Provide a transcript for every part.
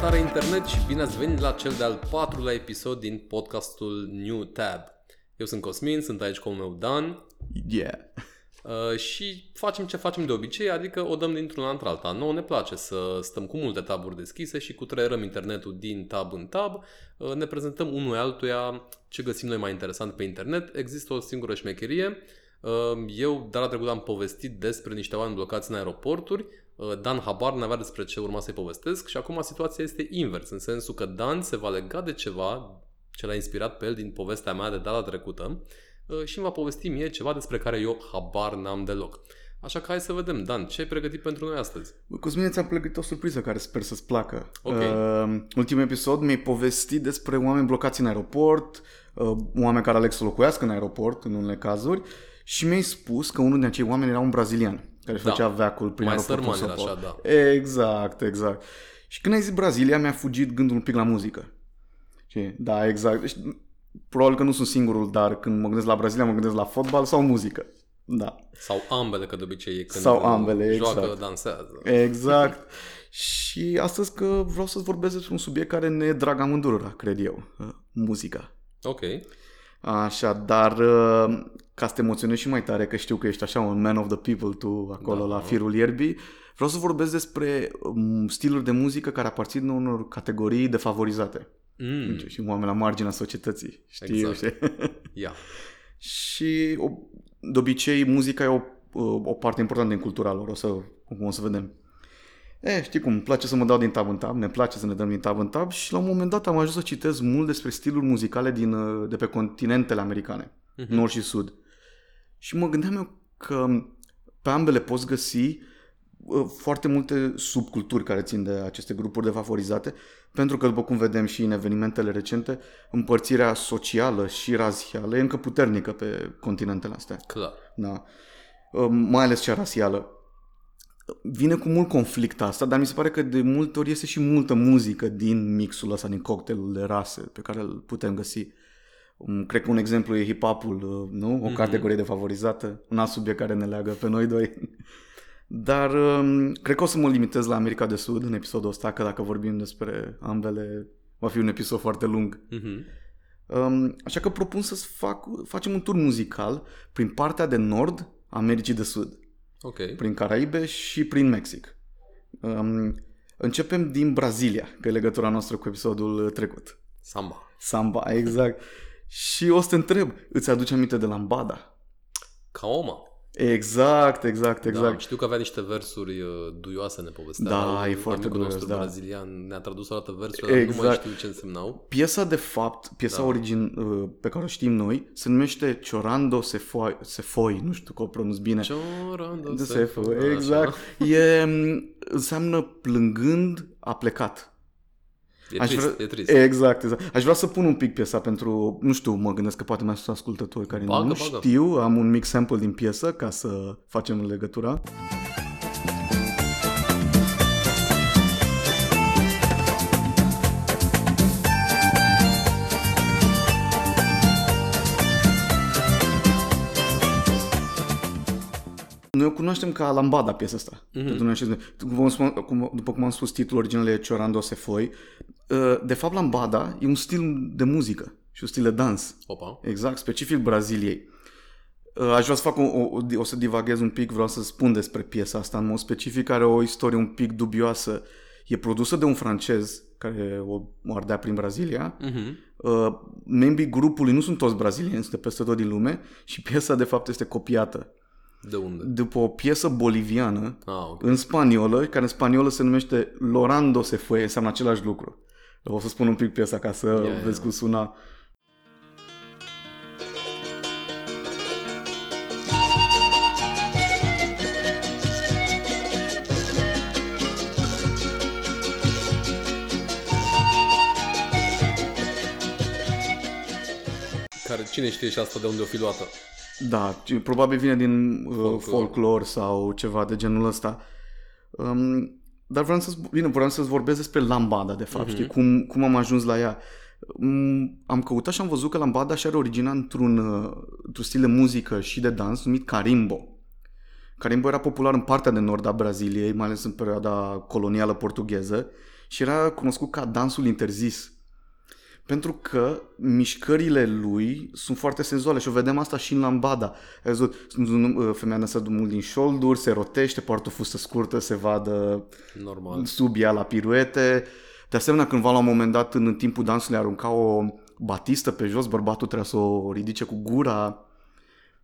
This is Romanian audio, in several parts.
Salutare internet și bine ați venit la cel de-al patrulea episod din podcastul New Tab. Eu sunt Cosmin, sunt aici cu meu Dan. Yeah. Uh, și facem ce facem de obicei, adică o dăm dintr-una într-alta. Nouă ne place să stăm cu multe taburi deschise și cu trăierăm internetul din tab în tab, uh, ne prezentăm unul altuia ce găsim noi mai interesant pe internet. Există o singură șmecherie. Uh, eu, dar la trecut, am povestit despre niște oameni blocați în aeroporturi. Uh, Dan Habar ne avea despre ce urma să-i povestesc și acum situația este invers, în sensul că Dan se va lega de ceva ce l-a inspirat pe el din povestea mea de data trecută uh, și îmi va povesti mie ceva despre care eu habar n-am deloc. Așa că hai să vedem, Dan, ce ai pregătit pentru noi astăzi? Cosmin, ți-am pregătit o surpriză care sper să-ți placă. Ok. Uh, ultimul episod mi-ai povestit despre oameni blocați în aeroport, uh, oameni care aleg să locuiască în aeroport, în unele cazuri, și mi-ai spus că unul dintre acei oameni era un brazilian care Da. făcea veacul prin Mai aeroportul sărman era Sao așa, Paulo. da. Exact, exact. Și când ai zis Brazilia, mi-a fugit gândul un pic la muzică. Și, da, exact. Deci, probabil că nu sunt singurul, dar când mă gândesc la Brazilia, mă gândesc la fotbal sau muzică. Da. Sau ambele, că de obicei e când Sau ambele, joacă, exact. dansează. Exact. și astăzi că vreau să-ți vorbesc despre un subiect care ne e drag amândurora, cred eu. uh, Muzica. Ok. Așa, dar uh, ca să te emoționezi și mai tare, că știu că ești așa un man of the people tu acolo Da. la firul ierbii, vreau să vorbesc despre um, stiluri de muzică care aparțin unor categorii defavorizate. Mm, Și oameni la marginea societății. Știi? Exact. știi? ia. și o, de obicei muzica e o, o parte importantă din cultura lor, o să, o să vedem. E, știi cum, îmi place să mă dau din tab în tab, ne place să ne dăm din tab în tab și la un moment dat am ajuns să citesc mult despre stiluri muzicale din, uh, de pe continentele americane, Mhm. nord și sud. Și mă gândeam eu că pe ambele poți găsi uh, foarte multe subculturi care țin de aceste grupuri defavorizate, pentru că, după cum vedem și în evenimentele recente, împărțirea socială și razială e încă puternică pe continentele astea. Clar. Da. Uh, Mai ales cea rasială. Vine cu mult conflict asta, dar mi se pare că de multe ori este și multă muzică din mixul ăsta, din cocktailul de rase pe care îl putem găsi. Um, Cred că un exemplu e hip-hopul, uh, nu? O Mhm. categorie defavorizată, un alt subiect care ne leagă pe noi doi. Dar um, cred că o să mă limitez la America de Sud în episodul ăsta, că dacă vorbim despre ambele, va fi un episod foarte lung. Mhm. Um, așa că propun să fac, facem un tur muzical prin partea de nord a Americii de Sud, Ok. prin Caraibe și prin Mexic. Um, începem din Brazilia, că e legătura noastră cu episodul trecut. Samba. Samba, exact. Și o să te întreb, îți aduce aminte de Lambada? Ca oma. Exact, exact, Da, exact. știu că avea niște versuri uh, duioase, ne povestea. Da, Un e foarte amicul duios, nostru da. brazilian ne-a tradus o dată versurile, dar nu mai Exact. știu ce însemnau. Piesa de fapt, piesa Da. da. origin uh, pe care o știm noi, se numește Chorando se foi, se foi nu știu că o pronunț bine. Ciorando De se se fă, fă, așa. exact. E, m, înseamnă plângând a plecat. E Aș trist, vrea- e trist. Exact, exact. Aș vrea să pun un pic piesa pentru, nu știu, mă gândesc că poate mai sunt ascultători care Bagă, nu bagă. știu, am un mic sample din piesă ca să facem legătura. Noi o cunoaștem ca Lambada piesa asta. Mhm. Pentru noi așa- După cum, spun- cum- după cum am spus, titlul original e Ciorando se foi. Uh, De fapt, Lambada e un stil de muzică și un stil de dans. Opa. Exact, specific Braziliei. Uh, Aș vrea să fac o, o, o să divaghez un pic, vreau să spun despre piesa asta în mod specific, are o istorie un pic dubioasă. E produsă de un francez care o, o ardea prin Brazilia. Mhm. Uh, membrii grupului nu sunt toți brazilieni, sunt de peste tot din lume și piesa de fapt este copiată De unde? după o piesă boliviană Ah, ok. în spaniolă, care în spaniolă se numește Lorando se fue, înseamnă același lucru. O să spun un pic piesa ca să Ia, yeah, ia. vezi cum suna. Care, cine știe și asta de unde o fi luată? Da, ci- probabil vine din uh, Folclor. folclor sau ceva de genul ăsta. Um, dar vreau să bine, vreau să-ți vorbesc despre lambada, de fapt, Mhm. știi, cum, cum am ajuns la ea. Um, am căutat și am văzut că lambada și are originea într-un, uh, într-un stil de muzică și de dans numit carimbo. Carimbo era popular în partea de nord a Braziliei, mai ales în perioada colonială portugheză și era cunoscut ca dansul interzis. Pentru că mișcările lui sunt foarte senzuale și o vedem asta și în lambada. Ai văzut, femeia năsă mult din șolduri, se rotește, poartă o fustă scurtă, se vadă Normal. sub ea la piruete. De asemenea, cândva la un moment dat, în timpul dansului, arunca o batistă pe jos, bărbatul trebuia să o ridice cu gura.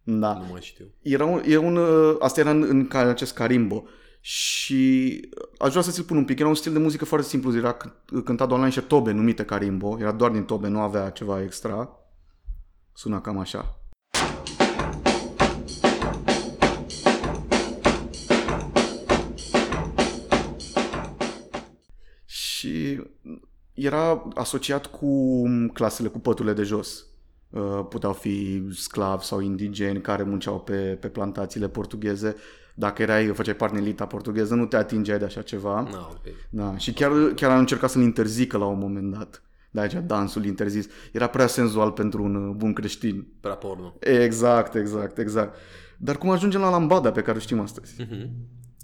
Da. Nu mai știu. Era un, era un, uh, asta era în, în ca- acest carimbo. Și aș vrea să ți-l pun un pic. Era un stil de muzică foarte simplu. Era c- cântat doar la niște tobe numite carimbo. Era doar din tobe, nu avea ceva extra. Suna cam așa. Și era asociat cu clasele, cu păturile de jos. Uh, Puteau fi sclavi sau indigeni care munceau pe, pe plantațiile portugheze. Dacă erai, făceai parte din elita portugheză, nu te atingeai de așa ceva. Na, ok. Da, și chiar, chiar a încercat să-l interzică la un moment dat. De aceea dansul interzis. Era prea senzual pentru un uh, bun creștin. Prea porno. Exact, exact, exact. Dar cum ajungem la lambada pe care o știm astăzi? Mhm.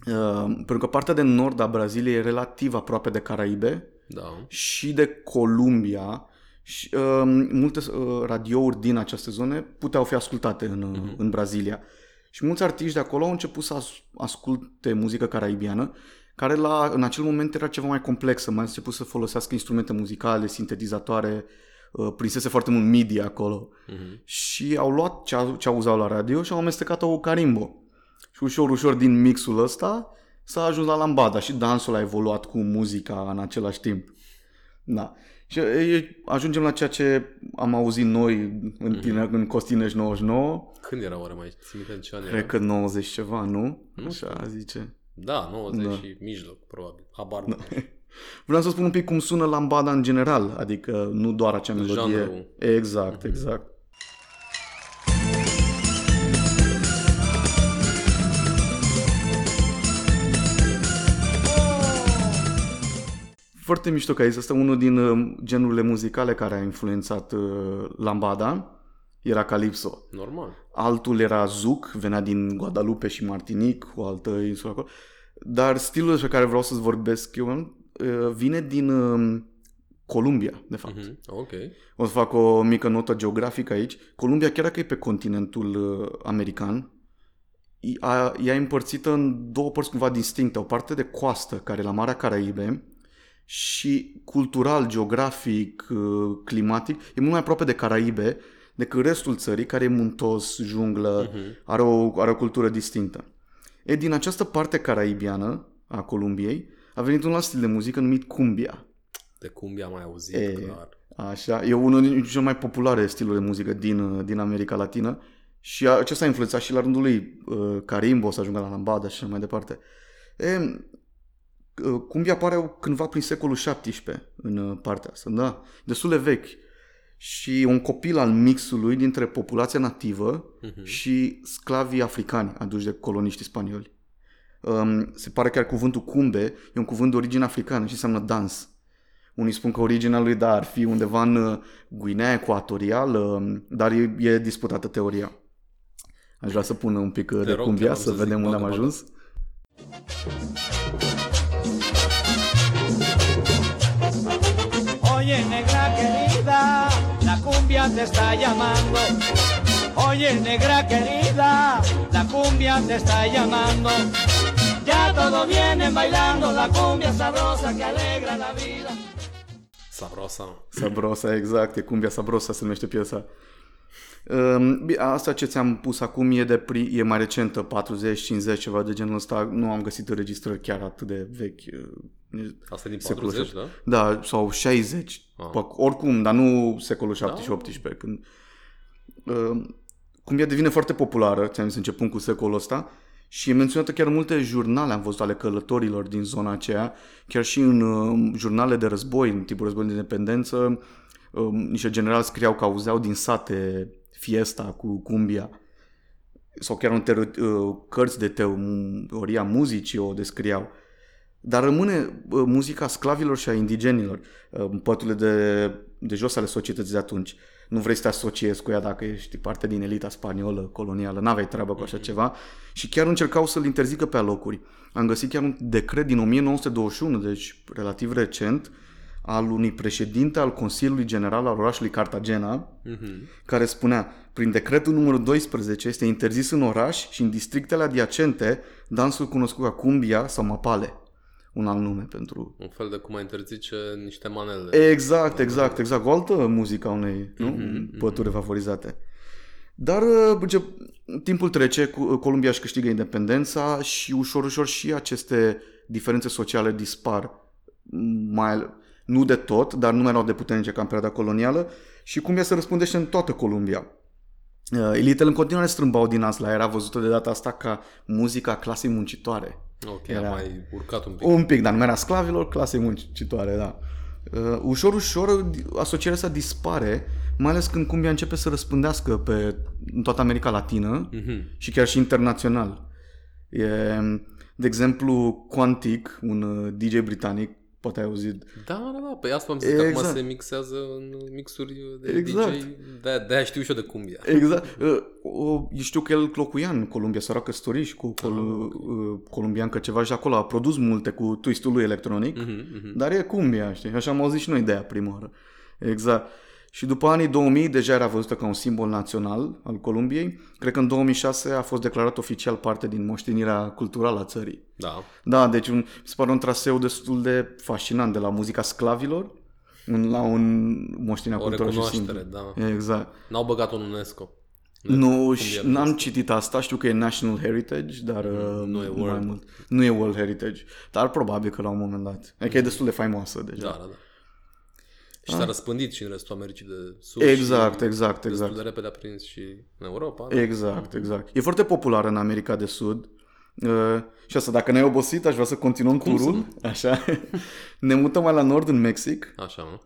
Uh, pentru că partea de nord a Braziliei e relativ aproape de Caraibe Da. și de Columbia și uh, multe uh, radiouri din aceste zone puteau fi ascultate în, uh, în Brazilia. Și mulți artiști de acolo au început să as- asculte muzică caraibiană, care la, în acel moment era ceva mai complexă, mai început să folosească instrumente muzicale, sintetizatoare, uh, prinsese foarte mult MIDI acolo. Mhm. Și au luat ce, au- ce auzau la radio și au amestecat-o cu carimbo. Și ușor, ușor din mixul ăsta s-a ajuns la lambada și dansul a evoluat cu muzica în același timp. Da. Și e, ajungem la ceea ce am auzit noi în, tine, în Costinești 99, Când era oare mai ții minte în ce an era? cred că 90 ceva, nu? Nu Așa zice. Da, 90 Da. și mijloc, probabil. Habar nu. Vreau să spun un pic cum sună lambada în general, adică nu doar acea melodie. Genrul. Exact, exact. Foarte mișto că aici asta unul din uh, genurile muzicale care a influențat uh, lambada. Era Calypso. Normal. Altul era Zuc, venea din Guadalupe și Martinic, o altă insulă acolo. Dar stilul despre care vreau să-ți vorbesc eu uh, vine din uh, Columbia, de fapt. Mhm. Ok. O să fac o mică notă geografică aici. Columbia, chiar dacă e pe continentul uh, american, e- a- ea e împărțită în două părți cumva distincte. O parte de coastă, care e la Marea Caraibe, și cultural, geografic, uh, climatic, e mult mai aproape de Caraibe decât restul țării, care e muntos, junglă, Mhm. are, o, are o cultură distinctă. E din această parte caraibiană a Columbiei a venit un alt stil de muzică numit cumbia. De cumbia am mai auzit, E. clar. Așa, e unul din cele mai populare stiluri de muzică din, din America Latină și a- acesta a influențat și la rândul lui uh, Carimbo să ajungă la lambada și așa mai departe. E, uh, cumbia apare cândva prin secolul XVII în uh, partea asta, da? Destul de vechi. Și un copil al mixului dintre populația nativă Mhm. și sclavii africani aduși de coloniștii spanioli. Um, se pare chiar cuvântul cumbe e un cuvânt de origine africană și înseamnă dans. Unii spun că originea lui da ar fi undeva în uh, Guinea Ecuatorială, um, dar e, e disputată teoria. Aș vrea să pun un pic uh, Te de rog, cumbia te rog să să zic, vedem unde am bagă, bagă. Oye, negra querida, la cumbia te está llamando. Oye, negra querida, la cumbia te está llamando. Ya todos vienen bailando la cumbia sabrosa que alegra la vida. Sabrosa. Sabrosa, exact, e cumbia Sabrosa se numește piesa. Um, bine, asta ce ți-am pus acum e, de pri, e mai recentă, 40-50, ceva de genul ăsta. Nu am găsit înregistrări chiar atât de vechi. Uh, Asta e din Secolul 40, da? Da, sau 60. Ah. Ah. Oricum, dar nu secolul 17 Da. 18. Când, uh, cumbia devine foarte populară, ți-am zis, începând cu secolul ăsta, și e menționată chiar în multe jurnale, am văzut ale călătorilor din zona aceea, chiar și în uh, jurnale de război, în timpul războiului de independență, uh, niște generali scriau că auzeau din sate fiesta cu cumbia sau chiar în tero- uh, cărți de teoria muzicii o descriau. Dar rămâne uh, muzica sclavilor și a indigenilor, uh, în păturile de, de jos ale societății de atunci. nu vrei să te asociezi cu ea dacă ești parte din elita spaniolă, colonială, n-aveai treabă cu așa ceva și chiar încercau să-l interzică pe alocuri. Am găsit chiar un decret din 1921, deci relativ recent, al unui președinte al Consiliului General al orașului Cartagena, care spunea, prin decretul numărul 12 este interzis în oraș și în districtele adiacente dansul cunoscut ca cumbia sau mapale. Un alt nume pentru... Un fel de cum ai interzice niște manele. Exact, exact, exact. O altă muzică a unei nu? pături favorizate. Dar uh, ce, timpul trece, cu- Columbia își câștigă independența și ușor, ușor și aceste diferențe sociale dispar. Mai, nu de tot, dar nu mai erau de puternice ca în perioada colonială și Cumbia se răspundește în toată Columbia. Uh, Elitele în continuare strâmbau din Asla, era văzută de data asta ca muzica clasei muncitoare. Ok, Era- am mai urcat un pic. Un pic, dar nu era sclavilor, clase muncitoare, da. Uh, ușor, ușor asocierea asta dispare, mai ales când cumbia începe să răspândească pe în toată America Latină Mhm. și chiar și internațional. E, de exemplu, Quantic, un uh, DJ britanic, poate ai auzit. Da, da, da. Păi asta am zis că acum Exact. se mixează în mixuri de Exact. DJ. De, de-aia știu și eu de cumbia. Exact. Uh, o, eu știu că el locuia în Columbia, săracă căsătorit cu col, Ah, uh, columbiancă ceva și acolo a produs multe cu twistul lui electronic. Mhm, mhm. Dar e cumbia, știi? Așa am auzit și noi de ea prima oară. Exact. Și după anii 2000 deja era văzută ca un simbol național al Columbiei. Cred că în 2006 a fost declarat oficial parte din moștenirea culturală a țării. Da. Da, deci un, mi se pare un traseu destul de fascinant de la muzica sclavilor în- la un moștenirea O culturală și recunoaștere, simbol. da. Exact. N-au băgat-o în UNESCO. Nu, Cumbia și nu n-am este. citit asta, știu că e National Heritage, dar uh, nu e mai World. mult. Nu e World Heritage, dar probabil că la un moment dat. Adică e destul de faimoasă deja. Da, da, da. Și s-a răspândit și în restul Americii de Sud. Ah. Exact, și exact, Destul exact. de repede a prins și în Europa. da. Exact, exact. E foarte populară în America de Sud. Uh, și asta, dacă ne-ai obosit, aș vrea să continuăm Cum să turul. Așa. ne mutăm mai la nord, în Mexic. Așa, nu?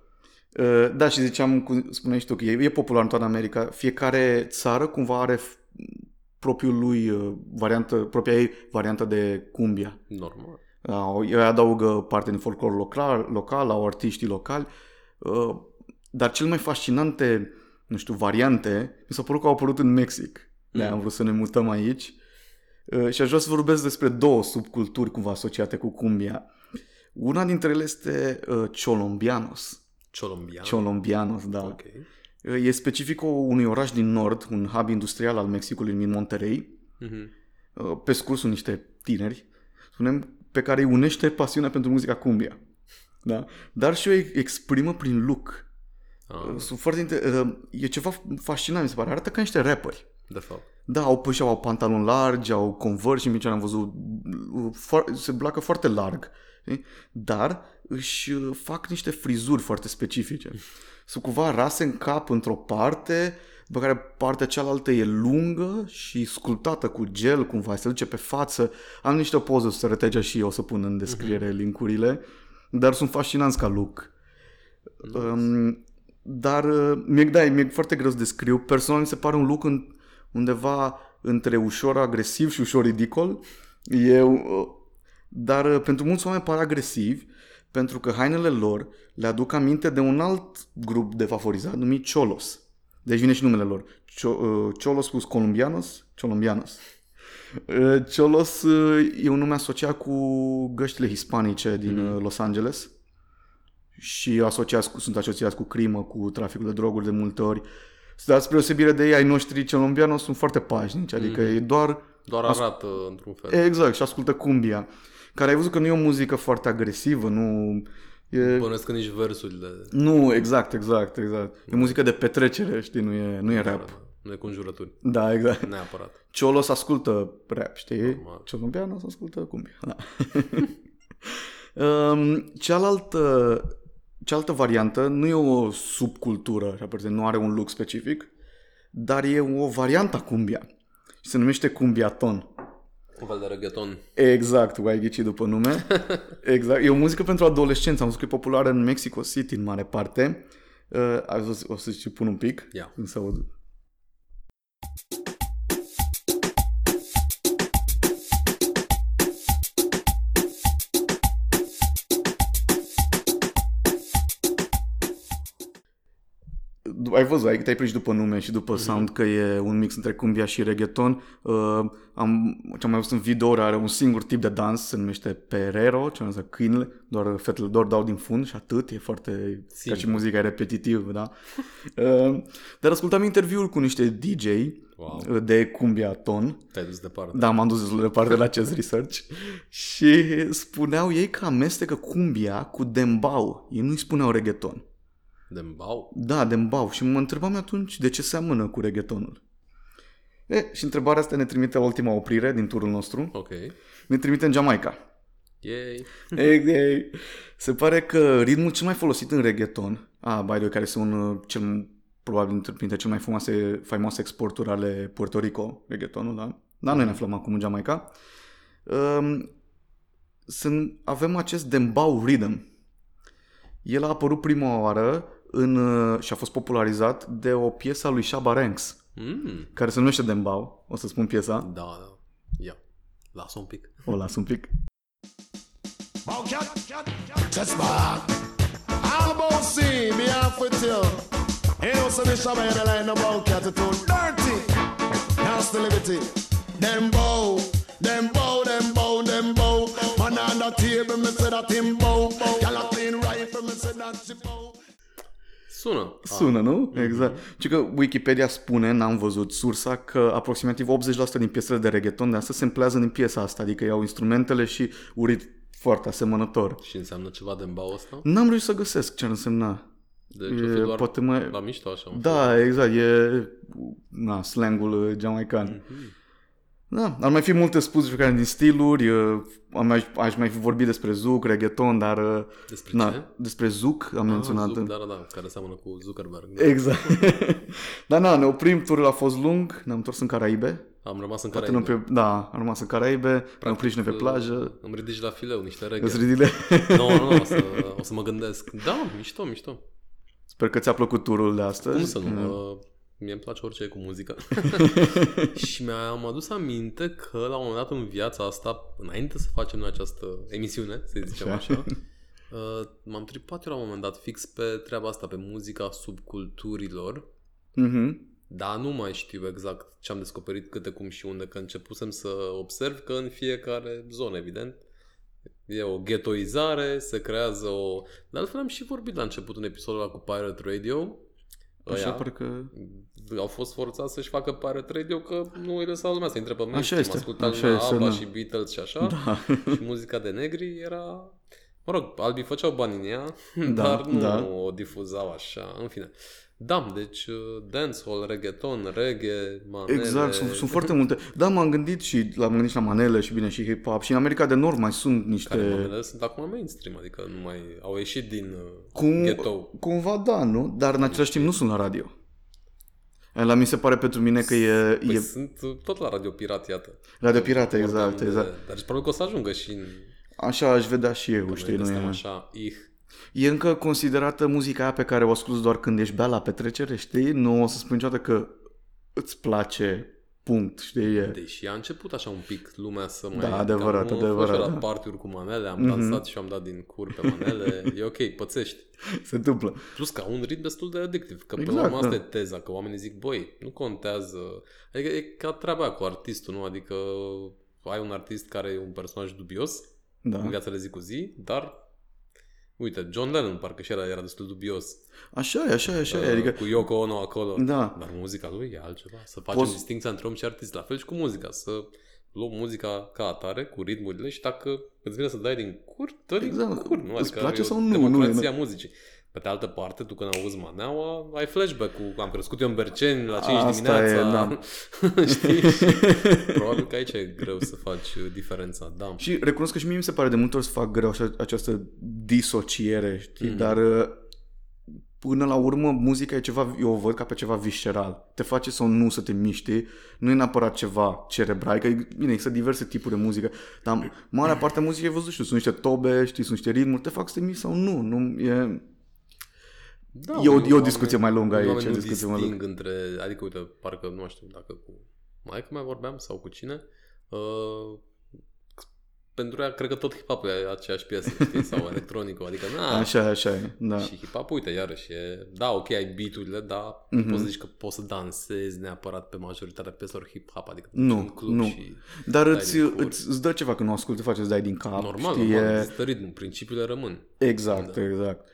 Uh, da, și ziceam, cum spuneai și tu, că e, e popular în toată America. Fiecare țară cumva are f- propriul lui uh, variantă, propria ei variantă de cumbia. Normal. Au- Ei adaugă parte din folclor local, local au artiștii locali, uh, dar cel mai fascinante, nu știu, variante, mi s-a părut că au apărut în Mexic. de am vrut să ne mutăm aici. Uh, Și aș vrea să vorbesc despre două subculturi cumva asociate cu cumbia. Una dintre ele este uh, Cholombianos. Colombian. Cholombianos, da. Ok. Uh, E specific unui oraș din nord, un hub industrial al Mexicului, numit Monterrey. Mhm. Uh, Pe scurt sunt niște tineri, spunem, pe care îi unește pasiunea pentru muzica cumbia. Da? Dar și o exprimă prin look. Ah, Sunt foarte inter... uh, E ceva fascinant, mi se pare. Arată ca niște rapperi. de fapt. Da, au păși, au pantaloni largi, au conversi, în picioare am văzut, uh, fo- se blacă foarte larg. știi? Dar își uh, fac niște frizuri foarte specifice. Sunt cumva rase în cap într-o parte, după care partea cealaltă e lungă și sculptată cu gel, cumva, se duce pe față. Am niște poze să arăt aici și eu o să pun în descriere linkurile, dar sunt fascinanți ca look. Um, dar uh, mi-e, da, mi-e foarte greu să descriu. Personal mi se pare un look în, undeva între ușor agresiv și ușor ridicol. E, uh, dar uh, pentru mulți oameni pare agresiv pentru că hainele lor le aduc aminte de un alt grup de favorizat numit Cholos. Deci vine și numele lor. Cho, uh, Cholos plus Colombianos, Colombianos. Uh, Cholos uh, e un nume asociat cu găștile hispanice din uh, Los Angeles și asociați cu, sunt asociați cu crimă, cu traficul de droguri de multe ori. Dar spre osebire de ei, ai noștri colombianos sunt foarte pașnici, adică Mhm. e doar Doar arată într-un fel. Exact, și ascultă cumbia. Care ai văzut că nu e o muzică foarte agresivă, nu... E... Bănuiesc că nici versurile... Nu, exact, exact, exact. E muzică de petrecere, știi, nu e, nu e rap. Nu e conjurături. Da, exact. Neapărat. Cholos ascultă rap, știi? Normal. Colombianos ascultă cumbia. Da. um, cealaltă, cealaltă variantă nu e o subcultură, așa, per se, nu are un look specific, dar e o variantă a cumbia. Și se numește cumbiaton. Un fel de reggaeton. Exact, ai ghicit după nume. Exact. E o muzică pentru adolescenți. Am văzut că e populară în Mexico City în mare parte. Uh, ai văzut- o să-ți pun un pic. Ia. Când se aud. Ai văzut, ai, te-ai prins după nume și după sound că e un mix între cumbia și reggaeton. Uh, am, ce am mai văzut în video are un singur tip de dans, se numește perero, ce înseamnă câinele, doar fetele doar dau din fund și atât, e foarte, Simplu. ca și muzica e repetitiv, da. Uh, dar ascultam interviuri cu niște DJ Wow. de cumbia ton Te-ai dus departe. da, m-am dus destul de departe la acest research și spuneau ei că amestecă cumbia cu dembau. Ei nu-i spuneau reggaeton. Dembau? Da, dembau. Și mă întrebam atunci de ce seamănă cu reggaetonul. E, și întrebarea asta ne trimite la ultima oprire din turul nostru. Ok. Ne trimite în Jamaica. Yay. Ei, ei. Se pare că ritmul cel mai folosit în reggaeton, a, by the way, care este un uh, cel, probabil dintre- printre cele mai faimoase, faimoase exporturi ale Puerto Rico, reggaetonul, da? Dar noi ne aflăm acum în Jamaica. Um, sunt, avem acest dembau rhythm. El a apărut prima oară în, uh, și a fost popularizat de o piesă a lui Shabba Ranks, Mm. care se numește Dembau. O să spun piesa. Da, da. Ia. Lasă un pic. O las un pic. That's bad. All about see me off with you. Ain't no some shabba in the line about cat too dirty. Nasty liberty. Them bow, them bow, them bow, them bow. Man on the table, me say that him bow. Gyal a clean rifle, me say that she bow. Sună. Sună, nu? Exact. Și că Wikipedia spune, n-am văzut sursa, că aproximativ 80% din piesele de reggaeton de astăzi se împlează din piesa asta, adică iau instrumentele și urit foarte asemănător. Și înseamnă ceva dembau ăsta? N-am reușit să găsesc ce ar însemna. Deci o fi E, doar poate mai... la mișto așa. un Da, exact, e na, slangul uh, jamaican. Da, ar mai fi multe spus fiecare din stiluri, uh, am mai, aș mai fi vorbit despre zouk, reggaeton, dar uh, Despre na, ce? despre zouk am Ah, menționat. Zuc, în- da, da, da, care seamănă cu Zuckerberg. Da. Exact. Dar na, ne oprim, turul a fost lung, ne-am întors în Caraibe. Am rămas în Poate care nu pe, da, am rămas în Caraibe, ne oprim și noi pe plajă. Îmi ridici la fileu niște reghe. Îți ridile. Nu, nu, nu, o să, o să mă gândesc. Da, mișto, mișto. Sper că ți-a plăcut turul de astăzi. Cum să nu? Uh, mie îmi place orice e cu muzică. și mi-am adus aminte că la un moment dat în viața asta, înainte să facem noi această emisiune, să zicem Așa. așa, uh, m-am tripat eu la un moment dat fix pe treaba asta, pe muzica subculturilor, Mhm. dar nu mai știu exact ce am descoperit, câte, cum și unde, că începusem să observ că în fiecare zonă, evident, e o ghettoizare, se creează o... De altfel am și vorbit la început un episod ăla cu Pirate Radio. Așa, Ăia parcă... au fost forțați să-și facă Pirate Radio că nu îi lăsa lumea să intre pe mainstream. este, Asculta așa lumea este, ABBA da. și Beatles și așa. Da. Și muzica de negri era... Mă rog, albii făceau bani în ea, Da, dar nu da. o difuzau așa. În fine. Da, deci uh, dancehall, reggaeton, reggae, manele... Exact, sunt, sunt foarte multe. Da, m-am gândit și la, m-am gândit și la manele și bine și hip-hop și în America de Nord mai sunt niște... Care manele sunt acum mainstream, adică nu mai au ieșit din uh, Cum, ghetto. cumva da, nu? Dar în același timp nu sunt la radio. La mi se pare pentru mine că e, Păi e sunt uh, tot la Radio Pirat, iată. Radio Pirate, Vorbeam exact, de- exact. Dar probabil că o să ajungă și în... Așa aș vedea și eu, Noi știi, nu suntem e, așa, ih. E încă considerată muzica aia pe care o asculti doar când ești bea la petrecere, știi? Nu o să spun niciodată că îți place, punct, știi? E. Deși a început așa un pic lumea să mai... Da, adevărat, că am adevărat, fost și eu da. la party cu manele, am Mhm. dansat și am dat din cur pe manele. e ok, pățești. Se întâmplă. Plus că au un ritm destul de adictiv. Că până Exact, la urmă asta da. e teza, că oamenii zic, băi, nu contează. Adică e ca treaba cu artistul, nu? Adică ai un artist care e un personaj dubios Da. în viața de zi cu zi, dar Uite, John Lennon parcă și era, era destul dubios. Așa e, așa e, așa e. uh, Adică, Cu Yoko Ono acolo. Da. Dar muzica lui e altceva. Să facem Poți- distinția între om și artist. La fel și cu muzica. Să luăm muzica ca atare, cu ritmurile și dacă îți vine să dai din cur, dă din Exact. cur. Nu? Îți Adică place e o sau nu? democrația Nu e- muzicii. Pe de altă parte, tu când auzi maneaua, ai flashback cu am crescut eu în Berceni la 5 Asta e, dimineața. da. Știi? Probabil că aici e greu să faci uh, diferența. Da. Și recunosc că și mie mi se pare de multe ori să fac greu așa, această disociere, știi? Mhm. Dar uh, până la urmă muzica e ceva, eu o văd ca pe ceva visceral. Te face sau nu să te miști, nu e neapărat ceva cerebral, că bine, există diverse tipuri de muzică, dar marea parte a muzicii, ai văzut, știu, sunt niște tobe, știi, sunt niște ritmuri, te fac să te miști sau nu, nu e... Da, E o- unii e o oameni- discuție mai lungă unii aici, oameni e o nu discuție mai disting între, adică uite, parcă nu știu dacă cu mai mai vorbeam sau cu cine, uh, pentru ea, cred că tot hip-hop e aceeași piesă, știi? Sau electronică, adică, na, Așa, așa e, da. Și hip-hop, uite, iarăși, e, da, ok, ai beat-urile, dar Mhm. mm-hmm. poți să zici că poți să dansezi neapărat pe majoritatea pieselor hip-hop, adică te Nu, duci în club nu. și Dar dai îți, din cur. îți, îți dă ceva când o asculti, te face să dai din cap, normal, știi? normal, e... există ritmul, principiile rămân. Exact, exact.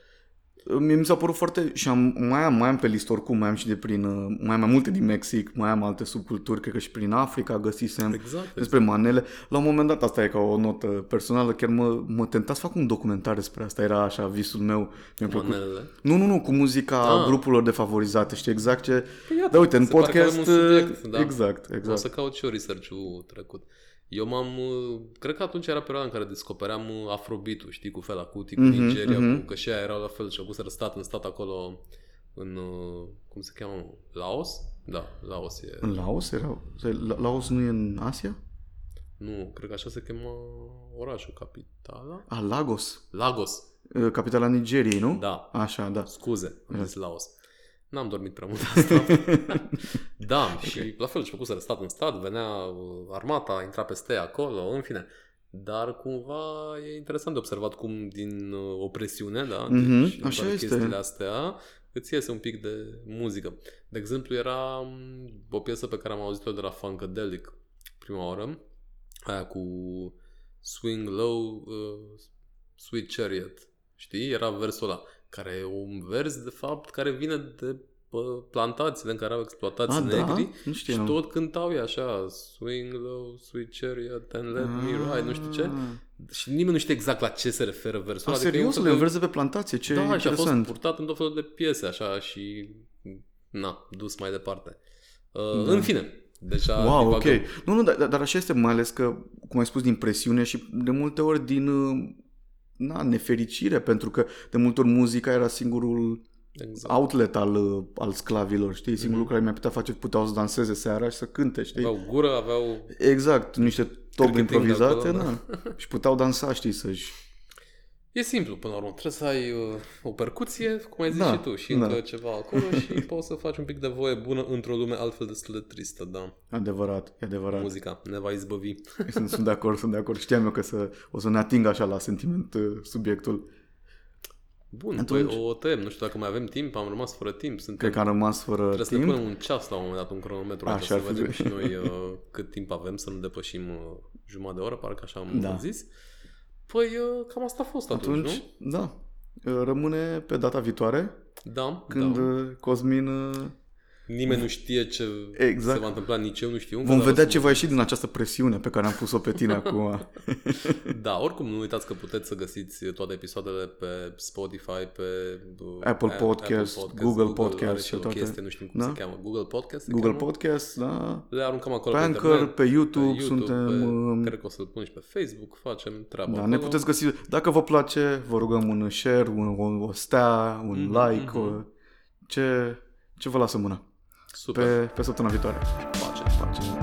Mie mi s-a părut foarte... Și am, mai, am, mai am pe listă oricum, mai am și de prin... uh, Mai am mai multe din Mexic, mai am alte subculturi, cred că și prin Africa găsisem Exact, despre manele. La un moment dat, asta e ca o notă personală, chiar mă, mă tenta să fac un documentar despre asta, era așa visul meu. Mi-a plăcut. Manelele. Nu, nu, nu, cu muzica Ah. grupurilor defavorizate, știi exact ce... Păi iată, da, uite, în se pare că avem podcast... un subiect, uh, da. Exact, O exact. să caut și eu research-ul trecut. Eu m-am, uh, cred că atunci era perioada în care descopeream uh, Afrobeat-ul, știi, cu Fela Kuti, cu Mhm, Nigeria, mhm. cu, că și aia erau la fel și acuseră stat în stat acolo în, uh, cum se cheamă, mă? Laos? Da, Laos e. În Laos erau? La- Laos nu e în Asia? Nu, cred că așa se cheamă orașul, capitala? A, Lagos. Lagos, Uh, Capitala Nigeriei, nu? da. Așa, da. Scuze, am zis Laos. N-am dormit prea mult asta. da, și la fel și făcuseră stat în stat, venea uh, armata, intra peste ea acolo, în fine. Dar cumva e interesant de observat cum din uh, opresiune, da, Mhm, deci, în așa toate este. chestiile astea, îți iese un pic de muzică. De exemplu, era um, o piesă pe care am auzit-o de la Funkadelic prima oară, aia cu Swing Low, uh, Sweet Chariot, știi? Era versul ăla, care e un vers, de fapt, care vine de pe plantațiile în care au exploatați A, da? negri Nu și știam. tot cântau e așa, Swing Low, Sweet Chariot and let me ride, nu știu ce. Ah. Și nimeni nu știe exact la ce se referă versul A, ăla. adică e un serios? fel Le de- înverzi de pe plantație? Ce da, și a fost interesant. purtat în tot felul de piese, așa, și na, dus mai departe. Uh, Da. În fine, deja Wow, ok. divagăm. Nu, nu, dar, dar așa este, mai ales că, cum ai spus, din presiune și de multe ori din uh, na, nefericire, pentru că de multe ori muzica era singurul Exact. outlet al, uh, al sclavilor, știi? Singurul lucru care mi-a putea face, puteau să danseze seara și să cânte, știi? Aveau gură, aveau Exact, niște top Cârcăting de improvizate, acolo, da. na. Și puteau dansa, știi, să-și... E simplu, până la urmă. Trebuie să ai uh, o percuție, cum ai zis Da, și tu, și da. încă ceva acolo și poți să faci un pic de voie bună într-o lume altfel destul de tristă, da. Adevărat, e adevărat. Muzica ne va izbăvi. Sunt, sunt de acord, sunt de acord. Știam eu că să, o să ne ating așa la sentiment uh, subiectul. Bun, Atunci- păi o tăiem. Nu știu dacă mai avem timp, am rămas fără timp. Suntem, Cred că am rămas fără trebuie să ne timp. punem un ceas la un moment dat, un cronometru, Așa așa să ar fi vedem bine. și noi uh, cât timp avem, să nu depășim uh, jumătate de oră, parcă așa am Da. zis. Păi uh, cam asta a fost atunci, Atunci, da. Uh, Rămâne pe data viitoare, nu? Da, când da. uh, Cosmin... uh, Nimeni nu știe ce Exact. se va întâmpla, nici eu nu știu. Vom dar o vedea să- ce va ieși din această presiune pe care am pus-o pe tine acum. Da, oricum nu uitați că puteți să găsiți toate episoadele pe Spotify, pe uh, Apple A- Podcast, Google Podcast are și și o toate. chestie, nu știu cum Da? se cheamă, Google Podcast se Google cheamă? Podcast, da. Le aruncăm acolo Pe pe, Anchor, internet, pe YouTube, suntem, Pe, um, cred că o să-l pun și pe Facebook, facem treaba Da, acolo. ne puteți găsi. Dacă vă place, vă rugăm un share, un, o, o stea, un Mhm, like, mhm. o, ce, ce vă lasă mâna. Super, Pe, pe săptămâna viitoare. face. Pace.